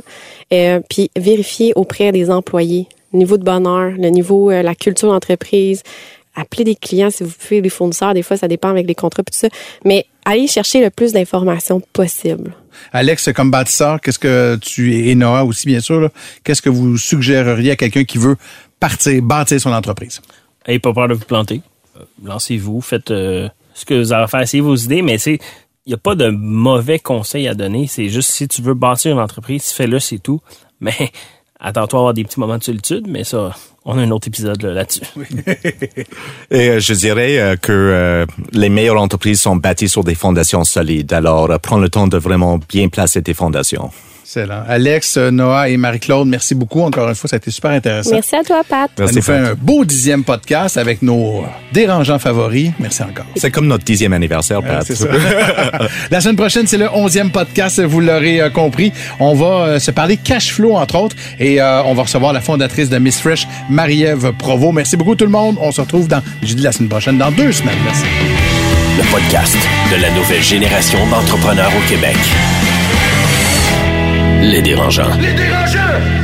Euh, puis vérifiez auprès des employés le niveau de bonheur, le niveau, euh, la culture d'entreprise. Appelez des clients si vous pouvez, des fournisseurs, des fois ça dépend avec les contrats et tout ça. Mais allez chercher le plus d'informations possible. Alex, comme bâtisseur, qu'est-ce que tu et Noah aussi bien sûr, qu'est-ce que vous suggéreriez à quelqu'un qui veut partir, bâtir son entreprise? Ayez pas peur de vous planter. Euh, Lancez-vous, faites euh, ce que vous avez à faire, essayez vos idées, mais c'est il n'y a pas de mauvais conseils à donner. C'est juste si tu veux bâtir une entreprise, fais-le, c'est tout. Mais attends-toi à avoir des petits moments de solitude, mais ça, on a un autre épisode là-dessus. Et euh, je dirais euh, que euh, les meilleures entreprises sont bâties sur des fondations solides. Alors, euh, prends le temps de vraiment bien placer tes fondations. Excellent. Alex, Noah et Marie-Claude, merci beaucoup. Encore une fois, ça a été super intéressant. Merci à toi, Pat. Ça nous fait un beau dixième podcast avec nos dérangeants favoris. Merci encore. C'est comme notre dixième anniversaire, Pat. c'est ça. La semaine prochaine, c'est le onzième podcast, vous l'aurez euh, compris. On va euh, se parler cash flow, entre autres, et euh, on va recevoir la fondatrice de Miss Fresh, Marie-Ève Provo. Merci beaucoup tout le monde. On se retrouve dans, je dis la semaine prochaine, dans deux semaines. Merci. Le podcast de la nouvelle génération d'entrepreneurs au Québec. Les dérangeants. Les dérangeants!